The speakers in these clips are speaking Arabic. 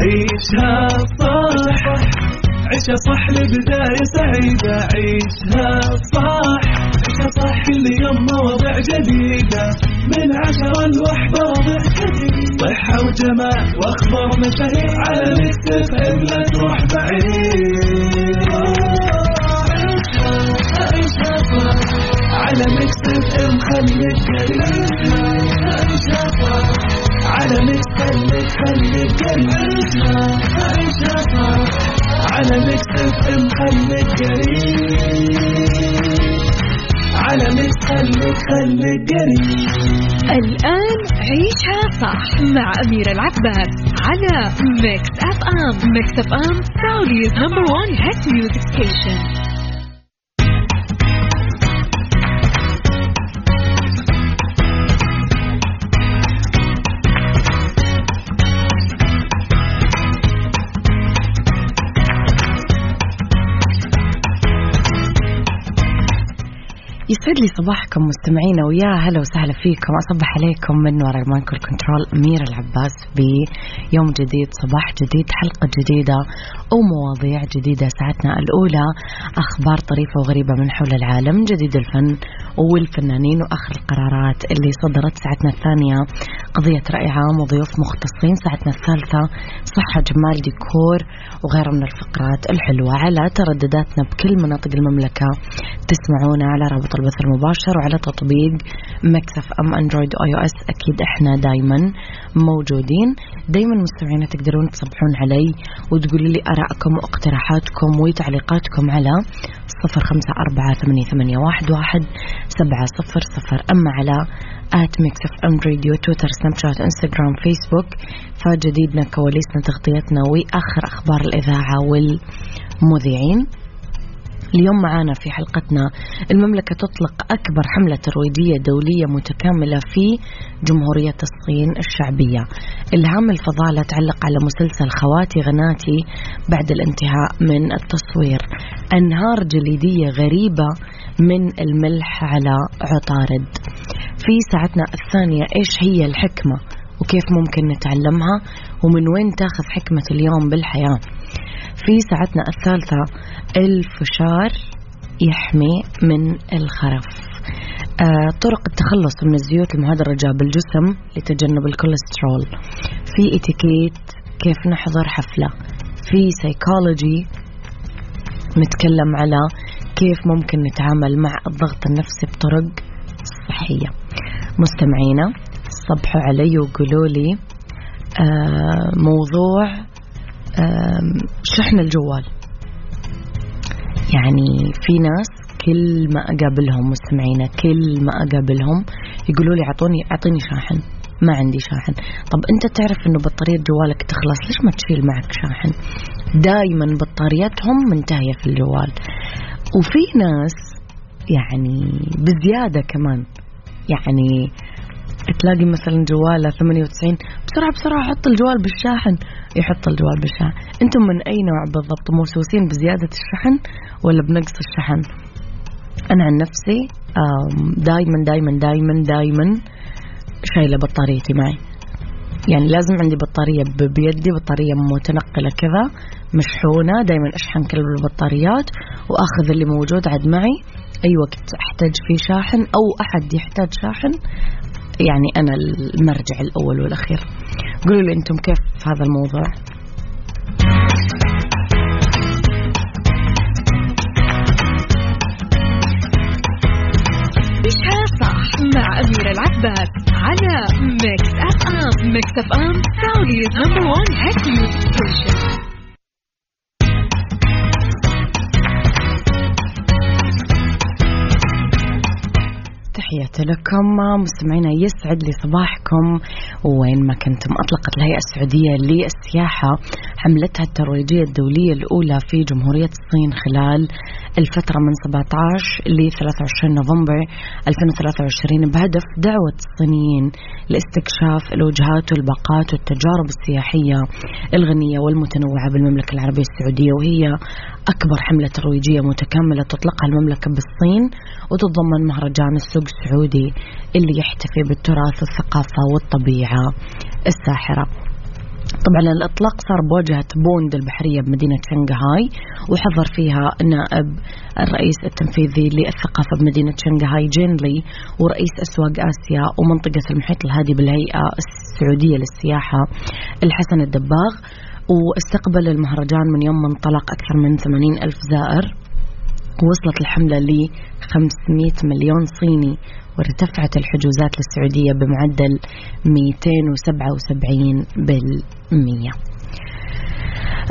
عيشها صح عيشها صح لبداية سعيدة. عيشها صح عيشها صح كل يوم مواضيع جديدة. من عشرة لوحدة وضع جديد صحة وجمال وأخبار مشاهير على مكتب لا تروح بعيد. عيشها صح على مكتب ام خليك قريب عيشها صح على مكتب خليك قريب عيشها صح على Mix FM خليك قريب على Mix FM خليك قريب الآن عيشها صح مع أميرة العباس على Mix FM Mix FM Saudi's number 1 hit music station يسعد لي صباحكم مستمعينا ويا هلا وسهلا فيكم. أصبح عليكم من وراء ال mic وال control أميرة العباس بيوم جديد صباح جديد حلقة جديدة ومواضيع جديدة. ساعتنا الأولى أخبار طريفة وغريبة من حول العالم جديد الفن والفنانين وآخر القرارات اللي صدرت. ساعتنا الثانية قضية رأي عام وضيوف مختصين. ساعتنا الثالثة صحة جمال ديكور وغيرها من الفقرات الحلوة. على تردداتنا بكل مناطق المملكة تسمعونا على رابط البث المباشر وعلى تطبيق Mix FM Android أو iOS. أكيد إحنا دايما موجودين. دايما مستمعينا تقدرون تصبحون علي وتقولوا لي آرائكم واقتراحاتكم وتعليقاتكم على صفر خمسة أربعة ثمانية, ثمانية واحد, واحد سبعة صفر صفر. أما على at Mix FM Radio تويتر سناب شات إنستغرام فيسبوك. فجديدنا كواليسنا تغطيتنا وآخر أخبار الإذاعة والمذيعين. اليوم معانا في حلقتنا المملكة تطلق أكبر حملة ترويجية دولية متكاملة في جمهورية الصين الشعبية. إلهام الفضالة تعلق على مسلسل خواتي غناتي بعد الانتهاء من التصوير. أنهار جليدية غريبة من الملح على عطارد. في ساعتنا الثانية إيش هي الحكمة؟ وكيف ممكن نتعلمها؟ ومن وين تاخذ حكمة اليوم بالحياة؟ في ساعتنا الثالثة الفشار يحمي من الخرف. آه طرق التخلص من الزيوت المهدرجة بالجسم لتجنب الكوليسترول. في اتيكيت كيف نحضر حفلة. في سيكولوجي نتكلم على كيف ممكن نتعامل مع الضغط النفسي بطرق صحية. مستمعينا صبحوا علي وقولوا لي آه موضوع شحن الجوال. يعني في ناس كل ما أقابلهم مستمعينا كل ما أقابلهم يقولوا لي اعطوني أعطيني شاحن ما عندي شاحن. طب أنت تعرف إنه بطارية جوالك تخلص ليش ما تشيل معك شاحن؟ دائما بطاريتهم منتهية في الجوال. وفي ناس يعني بزيادة كمان. يعني تلاقي مثلا جواله 98 بسرعة بسرعة حط الجوال بالشاحن. يحط الجوال بالشاحن. أنتم من أي نوع بالضبط؟ موسوسين بزيادة الشحن ولا بنقص الشحن؟ أنا عن نفسي دايما دايما دايما دايما شايلة بطاريتي معي. يعني لازم عندي بطارية بيدي بطارية متنقلة كذا مشحونة دايما أشحن كل البطاريات وأخذ اللي موجود عاد معي. أي وقت أحتاج فيه شاحن أو أحد يحتاج شاحن يعني أنا المرجع الأول والأخير. قولوا لي أنتم كيف في هذا الموضوع؟ عيشها صح مع أميرة العباس على Mix FM Mix FM Saudi's number 1 hit ستيشن تحياتي لكم. مستمعينا يسعد لي صباحكم. وين ما كنتم أطلقت الهيئة السعودية للسياحة. حملتها الترويجية الدولية الأولى في جمهورية الصين خلال الفترة من 17 ل 23 نوفمبر 2023 بهدف دعوة الصينيين لاستكشاف الوجهات والباقات والتجارب السياحية الغنية والمتنوعة بالمملكة العربية السعودية وهي أكبر حملة ترويجية متكاملة تطلقها المملكة بالصين وتتضمن مهرجان السوق السعودي اللي يحتفي بالتراث والثقافة والطبيعة الساحرة. طبعا الإطلاق صار بواجهة بوند البحرية بمدينة شنغهاي وحضر فيها نائب الرئيس التنفيذي للثقافة بمدينة شنغهاي جين لي ورئيس أسواق آسيا ومنطقة المحيط الهادي بالهيئة السعودية للسياحة الحسن الدباغ. واستقبل المهرجان من يوم ما انطلق أكثر من 80 ألف زائر وصلت الحملة ل 500 مليون صيني. وارتفعت الحجوزات للسعودية بمعدل 277 بالمية.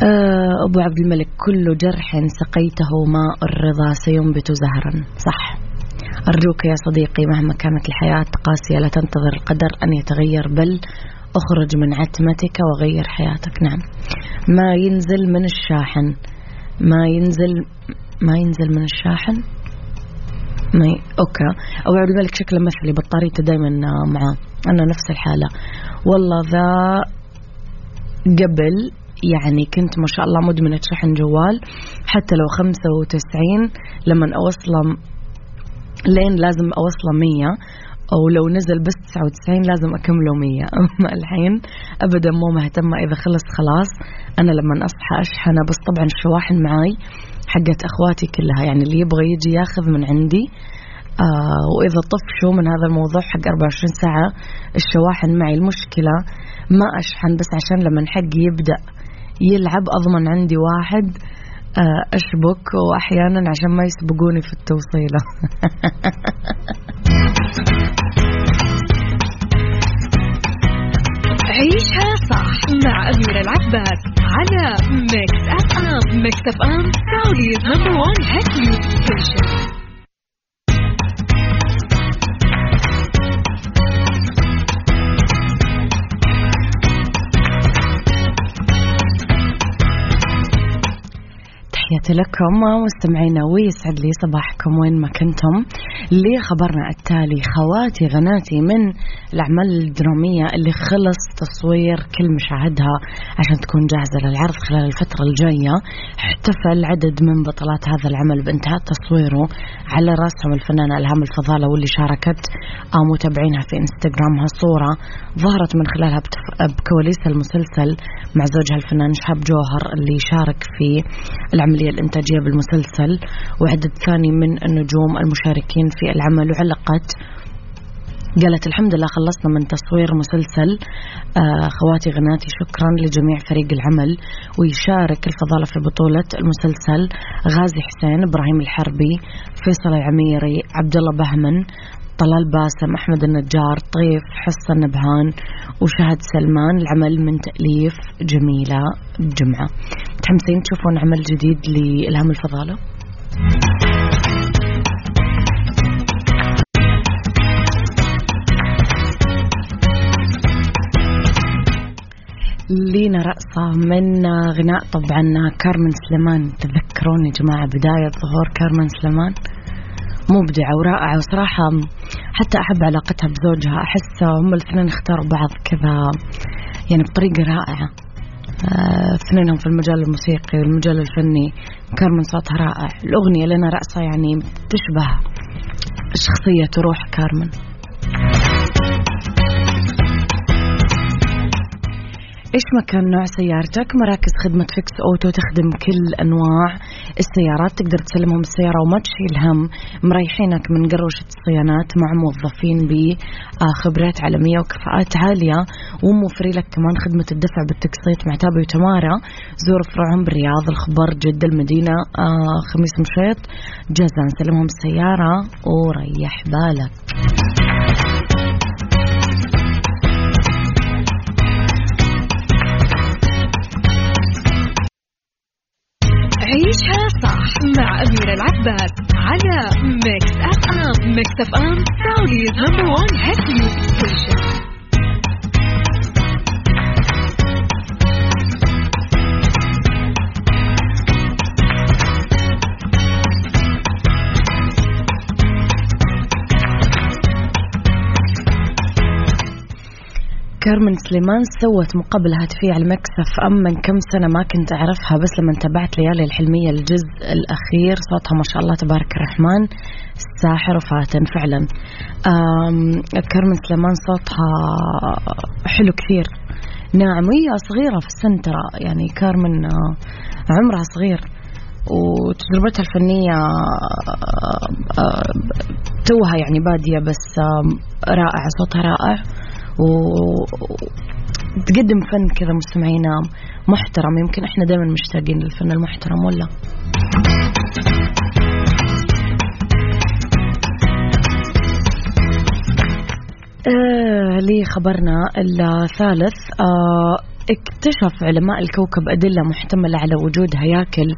آه، أبو عبد الملك كل جرح سقيته ماء الرضا سينبت زهرا. صح. أرجوك يا صديقي مهما كانت الحياة قاسية لا تنتظر القدر أن يتغير بل أخرج من عتمتك وغير حياتك. نعم. ما ينزل من الشاحن ما ينزل ما ينزل من الشاحن؟ ما ي... okay. ابو عبد الملك شكله مثلي بطاريته دائما معاه. أنا نفس الحالة. والله ذا قبل يعني كنت ما شاء الله مدمنة شحن جوال حتى لو 95 لما أوصله لين لازم أوصله 100 أو لو نزل بس 99 لازم أكمله 100 أما الحين أبدا مو مهتمة إذا خلص خلاص أنا لما أصحى أشحنه بس طبعا الشواحن معاي. حقت أخواتي كلها. يعني اللي يبغى يجي ياخذ من عندي آه وإذا طفشوا من هذا الموضوع حق 24 ساعة الشواحن معي. المشكلة ما أشحن بس عشان لما حقي يبدأ يلعب أضمن عندي واحد آه أشبك وأحيانا عشان ما يسبقوني في التوصيلة. عيشها صح مع أميرة العباس على Mix FM Mix FM Saudi's number 1 تحياتي لكم. مستمعينا ويسعد لي صباحكم وين ما كنتم. لخبرنا التالي خواتي غناتي من الأعمال الدرامية اللي خلص تصوير كل مشاهدها عشان تكون جاهزة للعرض خلال الفترة الجاية. احتفل عدد من بطلات هذا العمل بانتهاء تصويره على راسهم الفنانة إلهام الفضالة واللي شاركت متابعينها في إنستغرامها صورة ظهرت من خلالها بكواليس المسلسل مع زوجها الفنان شهاب جوهر اللي شارك في العملية الإنتاجية بالمسلسل. وعدد ثاني من النجوم المشاركين في العمل. وعلقت قالت الحمد لله خلصنا من تصوير مسلسل. آه خواتي غناتي شكرا لجميع فريق العمل. ويشارك الفضالة في بطولة المسلسل غازي حسين إبراهيم الحربي فيصل العميري عبد الله بهمن طلال باسم أحمد النجار طيف حصة النبهان وشهد سلمان العمل من تأليف جميلة جمعة. متحمسين تشوفون عمل جديد لإلهام الفضالة؟ لينا رقصة من غناء طبعا كارمن سليمان. تذكرون يا جماعة بداية ظهور كارمن سليمان؟ مبدعة ورائعة وصراحة حتى أحب علاقتها بزوجها. أحس هم الاثنين اختاروا بعض كذا يعني بطريقة رائعة. آه، اثنينهم في المجال الموسيقي والمجال الفني. كارمن صوتها رائع. الأغنية لنا رأسها يعني تشبه شخصية وروح كارمن. إيش ما كان نوع سيارتك؟ مراكز خدمة Fix Auto تخدم كل أنواع السيارات تقدر تسلمهم السيارة وما تشيل هم. مريحينك من قروشة الصيانات مع موظفين بخبرات عالمية وكفاءات عالية. وموفري لك كمان خدمة الدفع بالتقسيط مع تابي وتمارا زور فروعهم بالرياض الخبر جدة المدينة آه خميس مشيط. جازان سلمهم السيارة وريح بالك. عيشها صح مع أميرة العباس على Mix FM Mix FM Saudi's number 1 hit music station كارمن سليمان سوت مقابلة هاتفية على Mix FM من كم سنة ما كنت أعرفها بس لما تابعت ليالي الحلمية الجزء الأخير صوتها ما شاء الله تبارك الرحمن ساحر وفاتن فعلا. كارمن سليمان صوتها حلو كثير. نعم وهي صغيرة في السن ترى يعني كارمن آه، عمرها صغير. وتجربتها الفنية آه، آه، توها يعني بادية بس رائعة صوتها رائع. وتقدم فن كذا مستمعينا محترم. يمكن إحنا دائما مشتاقين للفن المحترم ولا؟ آه لخبرنا الثالث آه اكتشف علماء الكوكب أدلة محتملة على وجود هياكل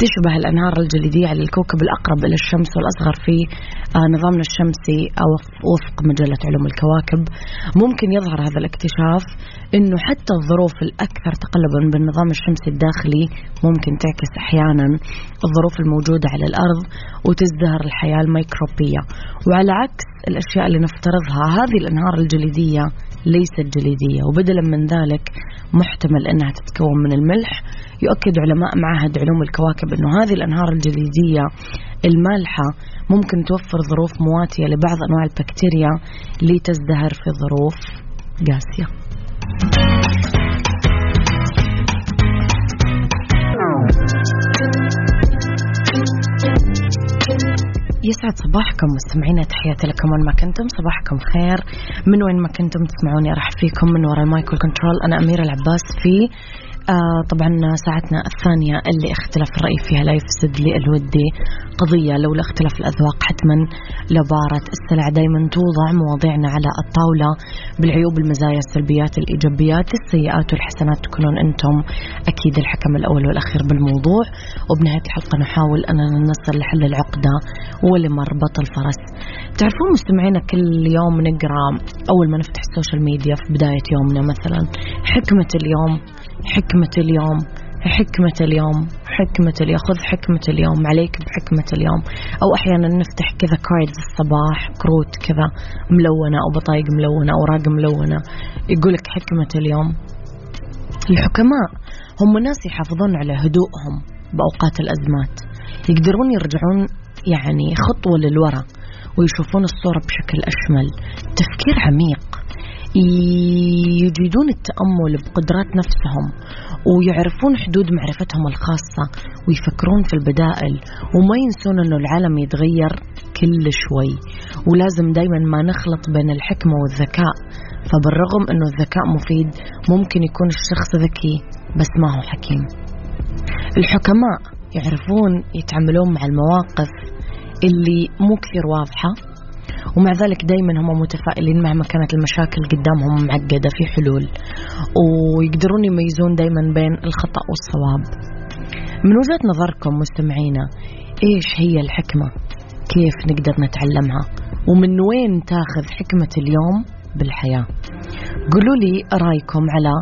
تشبه الأنهار الجليدية على الكوكب الأقرب إلى الشمس والأصغر في آه، نظامنا الشمسي أو وفق مجلة علوم الكواكب. ممكن يظهر هذا الاكتشاف أنه حتى الظروف الأكثر تقلبا بالنظام الشمسي الداخلي ممكن تعكس أحيانا الظروف الموجودة على الأرض وتزدهر الحياة الميكروبية. وعلى عكس الأشياء اللي نفترضها هذه الأنهار الجليدية ليست جليدية وبدلا من ذلك محتمل أنها تتكون من الملح. يؤكد علماء معهد علوم الكواكب أنه هذه الأنهار الجليدية المالحة ممكن توفر ظروف مواتية لبعض أنواع البكتيريا لتزدهر في ظروف قاسية. يسعد صباحكم مستمعينا تحياتي لكم وين ما كنتم. صباحكم خير. من وين ما كنتم تسمعوني راح فيكم من وراء المايكل كنترول أنا أميرة العباس في آه طبعا ساعتنا الثانية اللي اختلاف الرأي فيها لا يفسد لي الودي قضية لولا اختلاف الأذواق حتما لبارة السلع. دائما توضع مواضيعنا على الطاولة بالعيوب المزايا السلبيات الإيجابيات السيئات والحسنات. تكونون أنتم أكيد الحكم الأول والأخير بالموضوع. وبنهاية الحلقة نحاول أننا نصل لحل العقدة ولمربط الفرس تعرفون مستمعينا كل يوم نقرأ أول ما نفتح السوشيال ميديا في بداية يومنا مثلا. حكمة اليوم حكمة اليوم حكمة اليوم حكمة اليوم خذ حكمة اليوم عليك بحكمة اليوم. أو أحيانا نفتح كذا cards الصباح كروت كذا ملونة أو بطايق ملونة أوراق ملونة. يقولك حكمة اليوم. الحكماء هم ناس يحافظون على هدوءهم بأوقات الأزمات. يقدرون يرجعون يعني خطوة للوراء ويشوفون الصورة بشكل أشمل. تفكير عميق. يجيدون التأمل بقدرات نفسهم ويعرفون حدود معرفتهم الخاصة ويفكرون في البدائل وما ينسون أنه العالم يتغير كل شوي ولازم دايما ما نخلط بين الحكمة والذكاء فبالرغم أنه الذكاء مفيد ممكن يكون الشخص ذكي بس ما هو حكيم الحكماء يعرفون يتعاملون مع المواقف اللي مو كثير واضحة ومع ذلك دائما هم متفائلين مهما كانت المشاكل قدامهم معقدة في حلول. ويقدرون يميزون دائما بين الخطأ والصواب. من وجهة نظركم مستمعينا إيش هي الحكمة؟ كيف نقدر نتعلمها؟ ومن وين تاخذ حكمة اليوم بالحياة؟ قولوا لي رأيكم على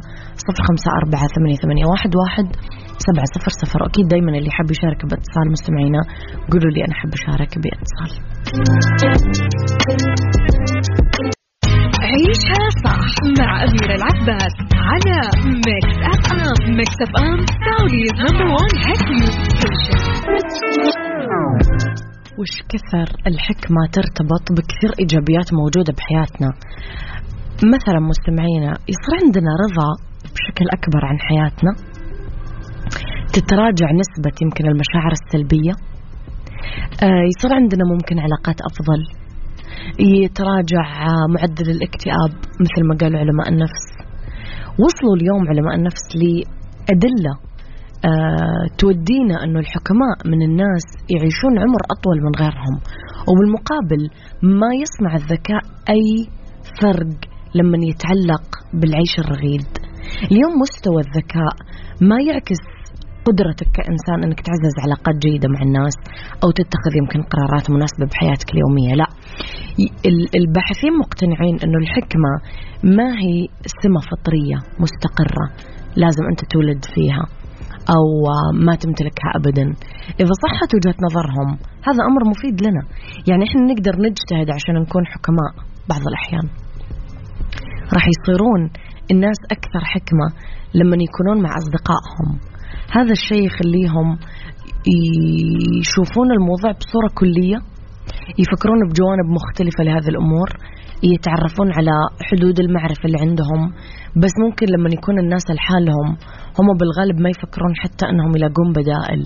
صفر خمسة أربعة ثمانية, واحد سبعة صفر صفر. أكيد دايما اللي حاب يشارك باتصال مستمعينا قولوا لي أنا حاب أشارك باتصال. عيشها صح مع أميرة العباس على ميكس أف أم ميكس أف أم Saudi's number one hit وش كثر الحكمة ترتبط بكثير إيجابيات موجودة بحياتنا؟ مثلا مستمعينا يصير عندنا رضا بشكل أكبر عن حياتنا؟ تتراجع نسبة يمكن المشاعر السلبية؟ آه، يصير عندنا ممكن علاقات أفضل. يتراجع معدل الاكتئاب مثل ما قالوا علماء النفس. وصلوا اليوم علماء النفس لأدلة أه تودينا أنه الحكماء من الناس يعيشون عمر أطول من غيرهم. وبالمقابل ما يصنع الذكاء أي فرق لما يتعلق بالعيش الرغيد. اليوم مستوى الذكاء ما يعكس قدرتك كإنسان أنك تعزز علاقات جيدة مع الناس أو تتخذ يمكن قرارات مناسبة بحياتك اليومية. لا. الباحثين مقتنعين أنه الحكمة ما هي سمة فطرية مستقرة لازم أنت تولد فيها أو ما تمتلكها أبدا. إذا صحت وجهة نظرهم هذا أمر مفيد لنا. يعني إحنا نقدر نجتهد عشان نكون حكماء بعض الأحيان. راح يصيرون الناس أكثر حكمة لما يكونون مع أصدقائهم. هذا الشيء يخليهم يشوفون الموضوع بصورة كلية يفكرون بجوانب مختلفة لهذه الأمور يتعرفون على حدود المعرفة اللي عندهم. بس ممكن لما يكون الناس لحالهم هم بالغالب ما يفكرون حتى أنهم يلاقون بدائل.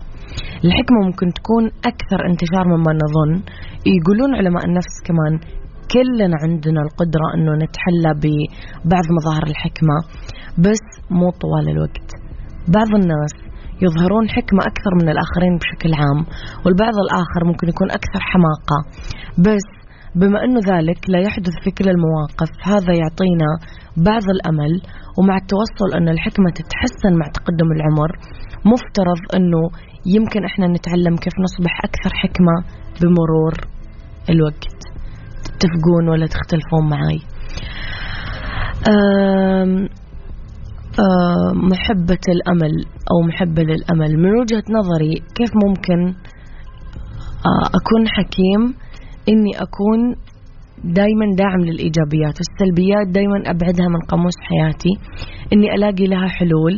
الحكمة ممكن تكون أكثر انتشار مما نظن. يقولون علماء النفس كمان كلنا عندنا القدرة أنه نتحلى ببعض مظاهر الحكمة بس مو طوال الوقت. بعض الناس يظهرون حكمة أكثر من الآخرين بشكل عام والبعض الآخر ممكن يكون أكثر حماقة. بس بما أنه ذلك لا يحدث في كل المواقف هذا يعطينا بعض الأمل ومع التوصل أن الحكمة تتحسن مع تقدم العمر مفترض أنه يمكن إحنا نتعلم كيف نصبح أكثر حكمة بمرور الوقت. تتفقون ولا تختلفون معي محبة الأمل أو محبة للأمل. من وجهة نظري كيف ممكن أكون حكيم؟ إني أكون دائما داعم للإيجابيات والسلبيات دائما أبعدها من قاموس حياتي. إني ألاقي لها حلول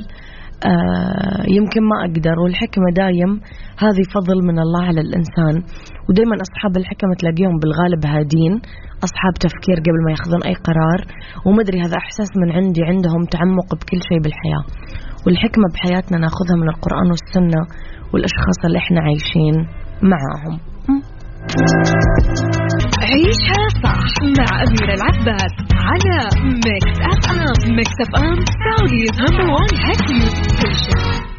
آه يمكن ما أقدر والحكمة دايم. هذه فضل من الله على الإنسان. ودايما أصحاب الحكمة تلاقيهم بالغالب هادين. أصحاب تفكير قبل ما ياخذون أي قرار ومدري هذا إحساس من عندي عندهم تعمق بكل شيء بالحياة. والحكمة بحياتنا ناخذها من القرآن والسنة والأشخاص اللي إحنا عايشين معاهم. عيشها صح مع أميرة العباس على ميكس أف أم ميكس أف أم Saudi's number 1 hit music station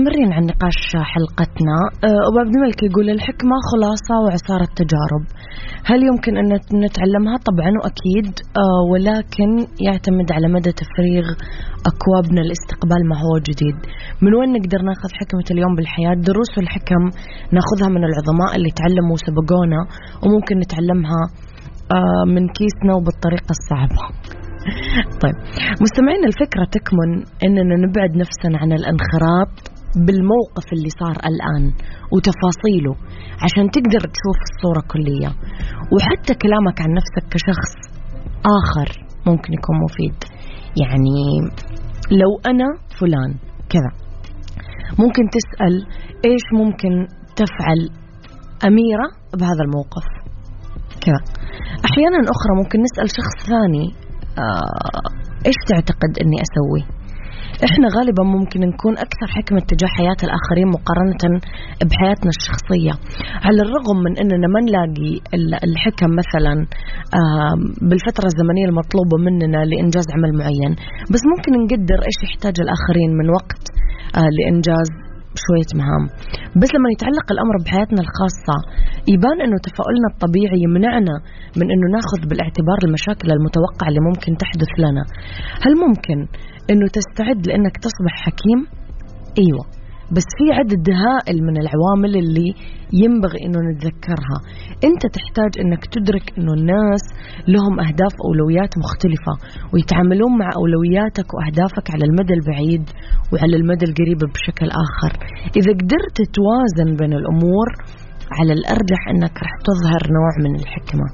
مستمرين عن نقاش حلقتنا. أه، أبو عبد الملك يقول الحكمة خلاصة وعصارة تجارب. هل يمكن أن نتعلمها؟ طبعا وأكيد. أه، ولكن يعتمد على مدى تفريغ أكوابنا لاستقبال ما هو جديد. من وين نقدر ناخذ حكمة اليوم بالحياة؟ دروس الحكم ناخذها من العظماء اللي تعلموا وسبقونا وممكن نتعلمها أه، من كيسنا وبالطريقة الصعبة. طيب مستمعين الفكرة تكمن أننا نبعد نفسنا عن الانخراط بالموقف اللي صار الآن وتفاصيله عشان تقدر تشوف الصورة كلية. وحتى كلامك عن نفسك كشخص آخر ممكن يكون مفيد. يعني لو أنا فلان كذا. ممكن تسأل إيش ممكن تفعل أميرة بهذا الموقف؟ كذا. أحيانا أخرى ممكن نسأل شخص ثاني آه، إيش تعتقد إني أسوي؟ إحنا غالبا ممكن نكون أكثر حكمة تجاه حياة الآخرين مقارنة بحياتنا الشخصية. على الرغم من إننا ما نلاقي الحكم مثلا بالفترة الزمنية المطلوبة مننا لإنجاز عمل معين بس ممكن نقدر إيش يحتاج الآخرين من وقت آه، لإنجاز شوية مهام. بس لما يتعلق الأمر بحياتنا الخاصة يبان أنه تفاؤلنا الطبيعي يمنعنا من أنه ناخذ بالاعتبار المشاكل المتوقعة اللي ممكن تحدث لنا. هل ممكن أنه تستعد لأنك تصبح حكيم؟ أيوة. بس في عدد هائل من العوامل اللي ينبغي إنه نتذكرها. أنت تحتاج إنك تدرك إنه الناس لهم أهداف أولويات مختلفة ويتعاملون مع أولوياتك وأهدافك على المدى البعيد وعلى المدى القريب بشكل آخر. إذا قدرت توازن بين الأمور على الأرجح إنك راح تظهر نوع من الحكمة.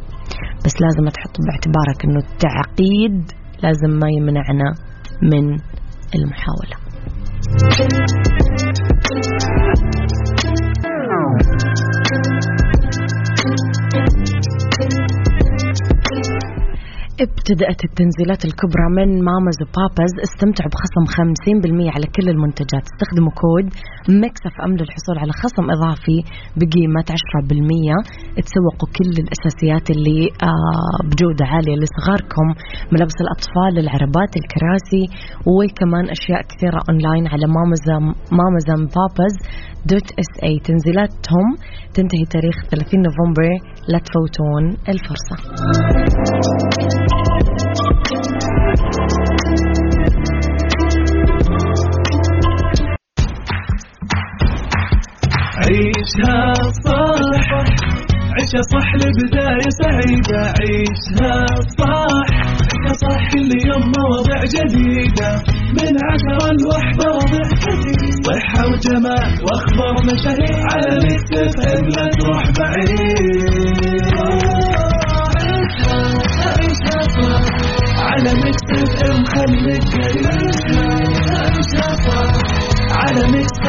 بس لازم تحط باعتبارك إنه التعقيد لازم ما يمنعنا من المحاولة. Thank you. ابتدأت التنزيلات الكبرى من مامز وبابز استمتعوا بخصم 50% على كل المنتجات. استخدموا كود ميكس أف أم للحصول على خصم إضافي بقيمة 10% تسوقوا كل الأساسيات اللي آه بجودة عالية لصغاركم. ملابس الأطفال العربات الكراسي وكمان أشياء كثيرة أونلاين على مامزم مامزم بابز dot SA تنزيلاتهم تنتهي تاريخ 30 نوفمبر. لا تفوتون الفرصة. عيشها صح عيشها صح لبداية سعيدة. عيشها صح عيشها صح كل يوم مواضيع جديدة. من عشرة لوحدة وضع جديد صحة وجمال وأخبار مشاهير على ميكس اف ام لا تروح بعيد. عيشها صح على ميكس اف ام خليك عيشها صح على ميكس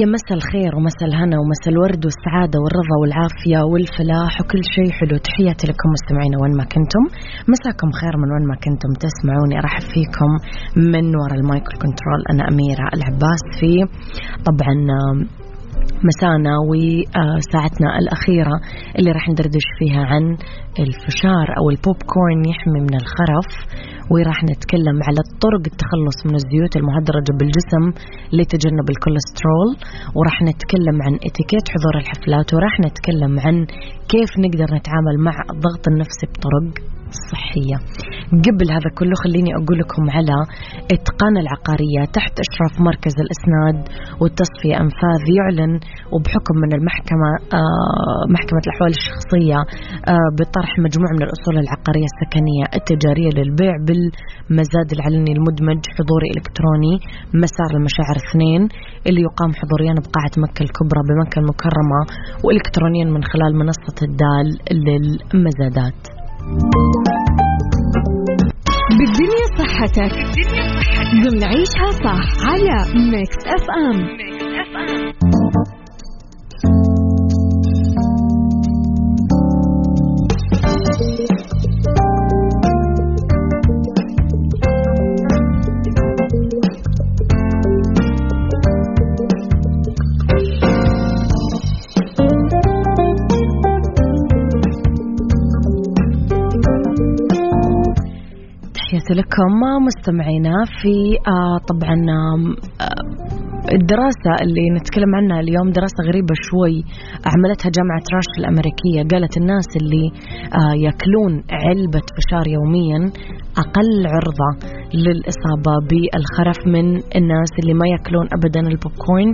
يا مسا الخير ومسا الهنا ومسا الورد والسعادة والرضا والعافية والفلاح وكل شيء حلو. تحياتي لكم مستمعينا وين ما كنتم. مساكم خير من وين ما كنتم. تسمعوني أرحب فيكم من وراء ال micro control. أنا أميرة العباس في طبعا مسانا وساعتنا الأخيرة اللي راح ندردش فيها عن الفشار أو البوب كورن يحمي من الخرف وراح نتكلم على طرق التخلص من الزيوت المهدرجة بالجسم لتجنب الكوليسترول وراح نتكلم عن اتيكيت حضور الحفلات وراح نتكلم عن كيف نقدر نتعامل مع الضغط النفسي بطرق صحية قبل هذا كله خليني أقول لكم على إتقان العقارية تحت إشراف مركز الإسناد والتصفية أنفاذ يعلن وبحكم من المحكمة آه محكمة الأحوال الشخصية آه بطرح مجموعة من الأصول العقارية السكنية التجارية للبيع بالمزاد العلني المدمج حضوري إلكتروني مسار المشاعر اثنين اللي يقام حضوريا بقاعة مكة الكبرى بمكة المكرمة وإلكترونيا من خلال منصة الدال للمزادات. بالدنيا صحتك. ضمن عيشها صح على ميكس اف ام تحياتي لكم مستمعينا في آه طبعا آه الدراسة اللي نتكلم عنها اليوم دراسة غريبة شوي عملتها جامعة راش الأمريكية. قالت الناس اللي آه ياكلون علبة فشار يوميا أقل عرضة للإصابة بالخرف من الناس اللي ما ياكلون أبدا البوب كورن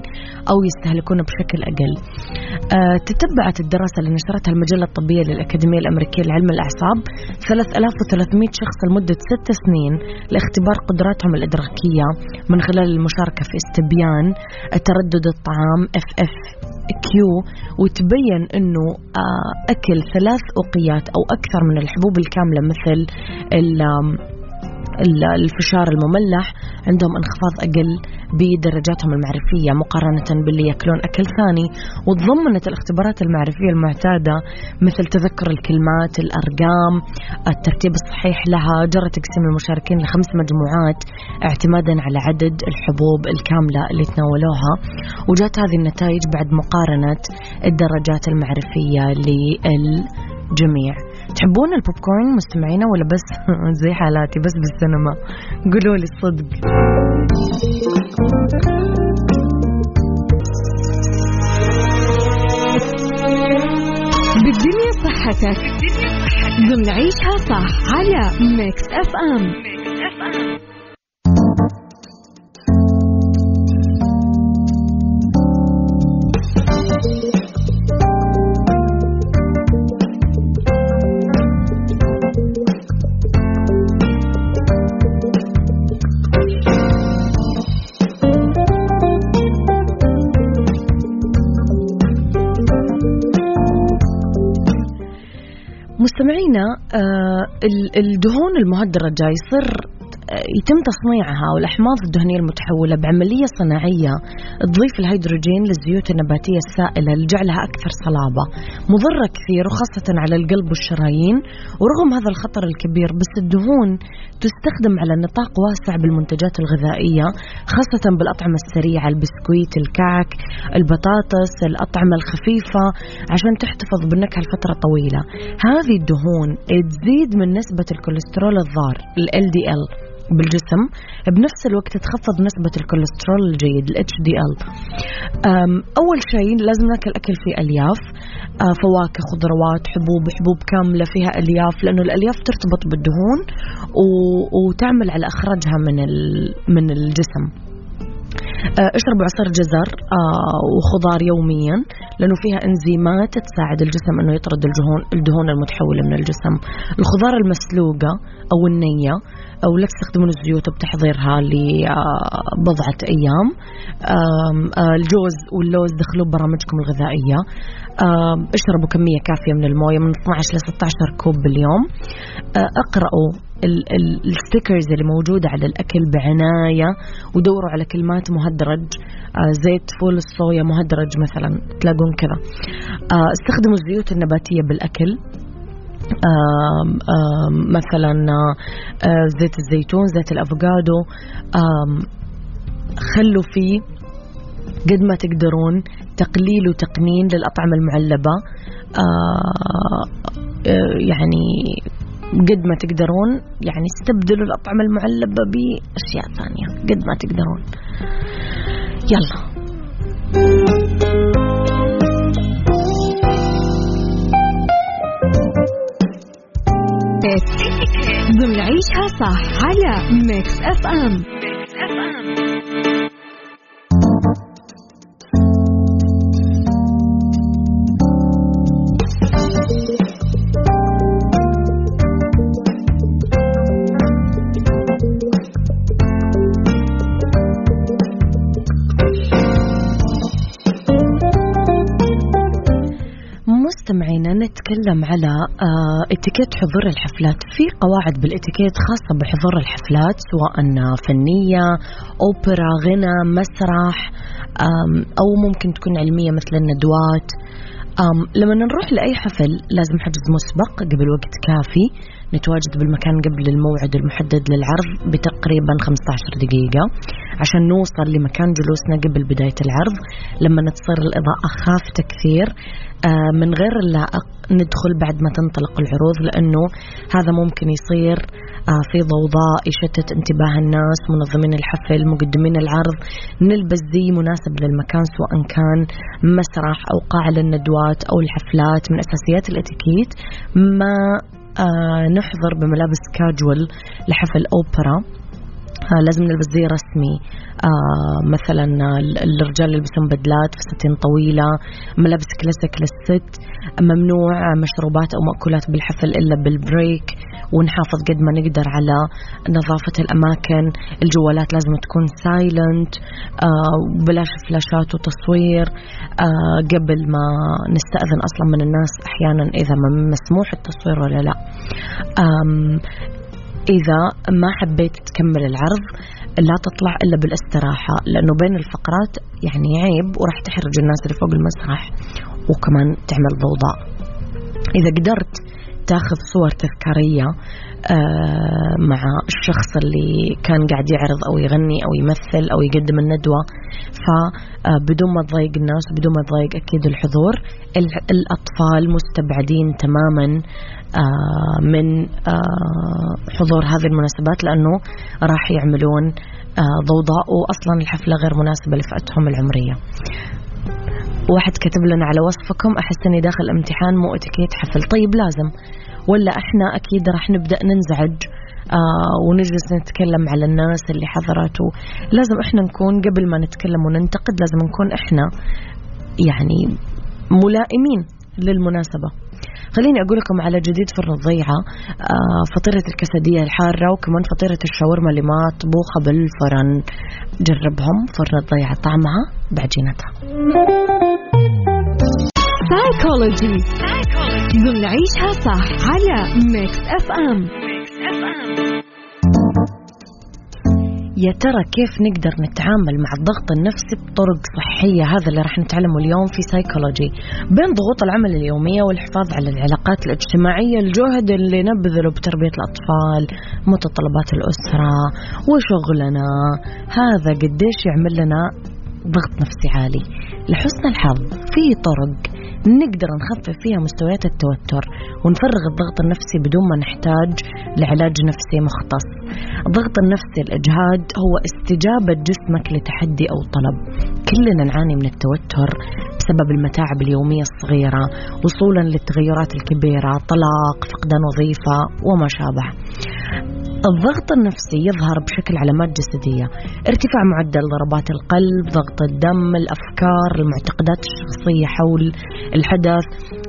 أو يستهلكونه بشكل أقل. تتبعت الدراسة اللي نشرتها المجلة الطبية للأكاديمية الأمريكية لعلم الأعصاب 3300 شخص لمدة ست سنين لاختبار قدراتهم الإدراكية من خلال المشاركة في استبيان تردد الطعام FFQ وتبين إنه آه، أكل ثلاث أوقيات أو أكثر من الحبوب الكاملة مثل الفشار المملح عندهم انخفاض أقل بدرجاتهم المعرفية مقارنة باللي يأكلون أكل ثاني. وتضمنت الاختبارات المعرفية المعتادة مثل تذكر الكلمات الأرقام الترتيب الصحيح لها جرى تقسيم المشاركين لخمس مجموعات اعتمادا على عدد الحبوب الكاملة اللي تناولوها. وجات هذه النتائج بعد مقارنة الدرجات المعرفية للجميع. تحبون البوب كورن مستمعينا ولا بس؟ زي حالاتي بس بالسينما. قولوا لي الصدق. بالدنيا صحتك. ضمن عيشها صح. على ميكس اف ام ميكس اف ام مستمعينا آه، الدهون المهدرجة يصير يتم تصنيعها والأحماض الدهنية المتحولة بعملية صناعية تضيف الهيدروجين للزيوت النباتية السائلة لجعلها أكثر صلابة. مضرة كثير وخاصة على القلب والشرايين ورغم هذا الخطر الكبير بس الدهون تستخدم على نطاق واسع بالمنتجات الغذائية خاصة بالأطعمة السريعة البسكويت الكعك البطاطس الأطعمة الخفيفة عشان تحتفظ بالنكهة لفترة طويلة. هذه الدهون تزيد من نسبة الكوليسترول الضار ال LDL بالجسم بنفس الوقت تخفض نسبة الكوليسترول الجيد ال HDL أول شيء لازم ناكل أكل فيه ألياف. فواكه خضروات حبوب حبوب كاملة فيها ألياف لأنه الألياف ترتبط بالدهون وتعمل على إخراجها من من الجسم. اشربوا عصير جزر وخضار يوميا لأنه فيها إنزيمات تساعد الجسم أنه يطرد الدهون الدهون المتحولة من الجسم. الخضار المسلوقة أو النية أو لا تستخدمون الزيوت بتحضيرها لبضعة أيام. آه، الجوز واللوز دخلوا برامجكم الغذائية. اشربوا كمية كافية من الموية من 12 ل 16 كوب باليوم. آه، اقرأوا ال stickers اللي موجودة على الأكل بعناية ودوروا على كلمات مهدرج. آه، زيت فول الصويا مهدرج مثلا. تلاقون كذا. استخدموا الزيوت النباتية بالأكل. مثلا زيت الزيتون زيت الأفوكادو خلوا فيه قد ما تقدرون تقليل وتقنين للأطعمة المعلبة. يعني قد ما تقدرون يعني استبدلوا الأطعمة المعلبة بأشياء ثانية قد ما تقدرون. يلا. على Mix FM Mix FM نتكلم على آه، اتيكيت حضور الحفلات. في قواعد بالاتيكيت خاصة بحضور الحفلات سواء فنية أوبرا غنى مسرح أو ممكن تكون علمية مثل الندوات. لما نروح لأي حفل لازم حجز مسبق قبل وقت كافي. نتواجد بالمكان قبل الموعد المحدد للعرض بتقريبا 15 دقيقة. عشان نوصل لمكان جلوسنا قبل بداية العرض لما تصير الإضاءة خافتة كثير آه، من غير اللائق ندخل بعد ما تنطلق العروض لأنه هذا ممكن يصير آه، في ضوضاء يشتت انتباه الناس منظمين الحفل مقدمين العرض. نلبس زي مناسب للمكان سواء كان مسرح أو قاعة للندوات أو الحفلات. من أساسيات الإتيكيت ما نحضر بملابس كاجوال لحفل أوبرا. آه، لازم نلبس زي رسمي. آه مثلا الرجال يلبسون بدلات فساتين طويلة ملابس كلاسيك للست ممنوع مشروبات أو مأكولات بالحفل إلا بال break ونحافظ قد ما نقدر على نظافة الأماكن. الجوالات لازم تكون silent آه بلاش فلاشات وتصوير. آه قبل ما نستأذن أصلا من الناس أحيانا إذا ما مسموح التصوير ولا لا. إذا ما حبيت تكمل العرض لا تطلع إلا بالاستراحة لأنه بين الفقرات يعني عيب وراح تحرج الناس اللي فوق المسرح وكمان تعمل ضوضاء. إذا قدرت تاخذ صور تذكارية آه، مع الشخص اللي كان قاعد يعرض أو يغني أو يمثل أو يقدم الندوة. فبدون ما تضايق الناس بدون ما تضايق أكيد الحضور الأطفال مستبعدين تماما آه، من آه، حضور هذه المناسبات لأنه راح يعملون ضوضاء وأصلا الحفلة غير مناسبة لفئتهم العمرية. واحد كتب لنا على وصفكم أحس أني داخل امتحان مو اتيكيت حفل. طيب لازم. ولا إحنا أكيد راح نبدأ ننزعج آه ونجلس نتكلم على الناس اللي حضرت لازم إحنا نكون قبل ما نتكلم وننتقد لازم نكون إحنا يعني ملائمين للمناسبة. خليني أقول لكم على جديد فرن الضيعة آه فطيرة ال quesadilla الحارة وكمان فطيرة الشاورما اللي مطبوخة بالفرن. جربهم فرن الضيعة طعمها بعجينتها. سايكولوجي ضمن عيشها صح على Mix FM يا ترى كيف نقدر نتعامل مع الضغط النفسي بطرق صحية؟ هذا اللي راح نتعلمه اليوم في سايكولوجي بين ضغوط العمل اليومية والحفاظ على العلاقات الاجتماعية الجهد اللي نبذله بتربية الأطفال متطلبات الأسرة وشغلنا. هذا قديش يعمل لنا ضغط نفسي عالي. لحسن الحظ في طرق نقدر نخفف فيها مستويات التوتر ونفرغ الضغط النفسي بدون ما نحتاج لعلاج نفسي مختص. الضغط النفسي الإجهاد هو استجابة جسمك لتحدي أو طلب. كلنا نعاني من التوتر بسبب المتاعب اليومية الصغيرة وصولا للتغيرات الكبيرة طلاق فقدان وظيفة وما شابه. الضغط النفسي يظهر بشكل علامات جسدية. ارتفاع معدل ضربات القلب ضغط الدم الأفكار المعتقدات الشخصية حول الحدث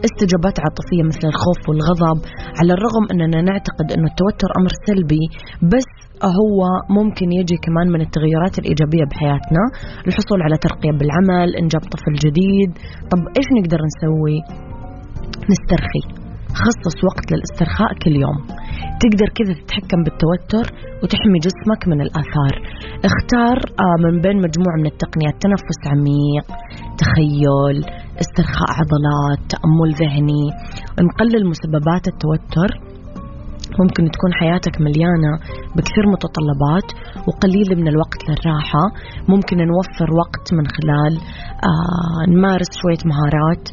استجابات عاطفية مثل الخوف والغضب على الرغم أننا نعتقد أن التوتر أمر سلبي بس هو ممكن يجي كمان من التغيرات الإيجابية بحياتنا. الحصول على ترقية بالعمل إنجاب طفل جديد. طب إيش نقدر نسوي؟ نسترخي. خصص وقت للاسترخاء كل يوم. تقدر كذا تتحكم بالتوتر وتحمي جسمك من الآثار. اختار آه، من بين مجموعة من التقنيات تنفس عميق تخيل استرخاء عضلات تأمل ذهني نقلل مسببات التوتر. ممكن تكون حياتك مليانة بكثير متطلبات وقليل من الوقت للراحة. ممكن نوفر وقت من خلال آه نمارس شوية مهارات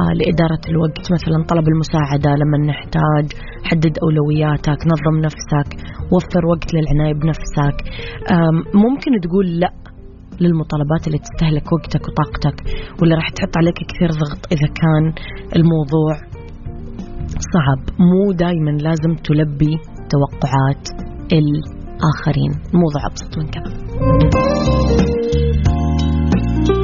آه لإدارة الوقت. مثلا طلب المساعدة لما نحتاج حدد أولوياتك نظم نفسك وفر وقت للعناية بنفسك. ممكن تقول لأ للمطالبات اللي تستهلك وقتك وطاقتك واللي راح تحط عليك كثير ضغط إذا كان الموضوع صعب. مو دائما لازم تلبي توقعات الآخرين. الموضوع أبسط من كذا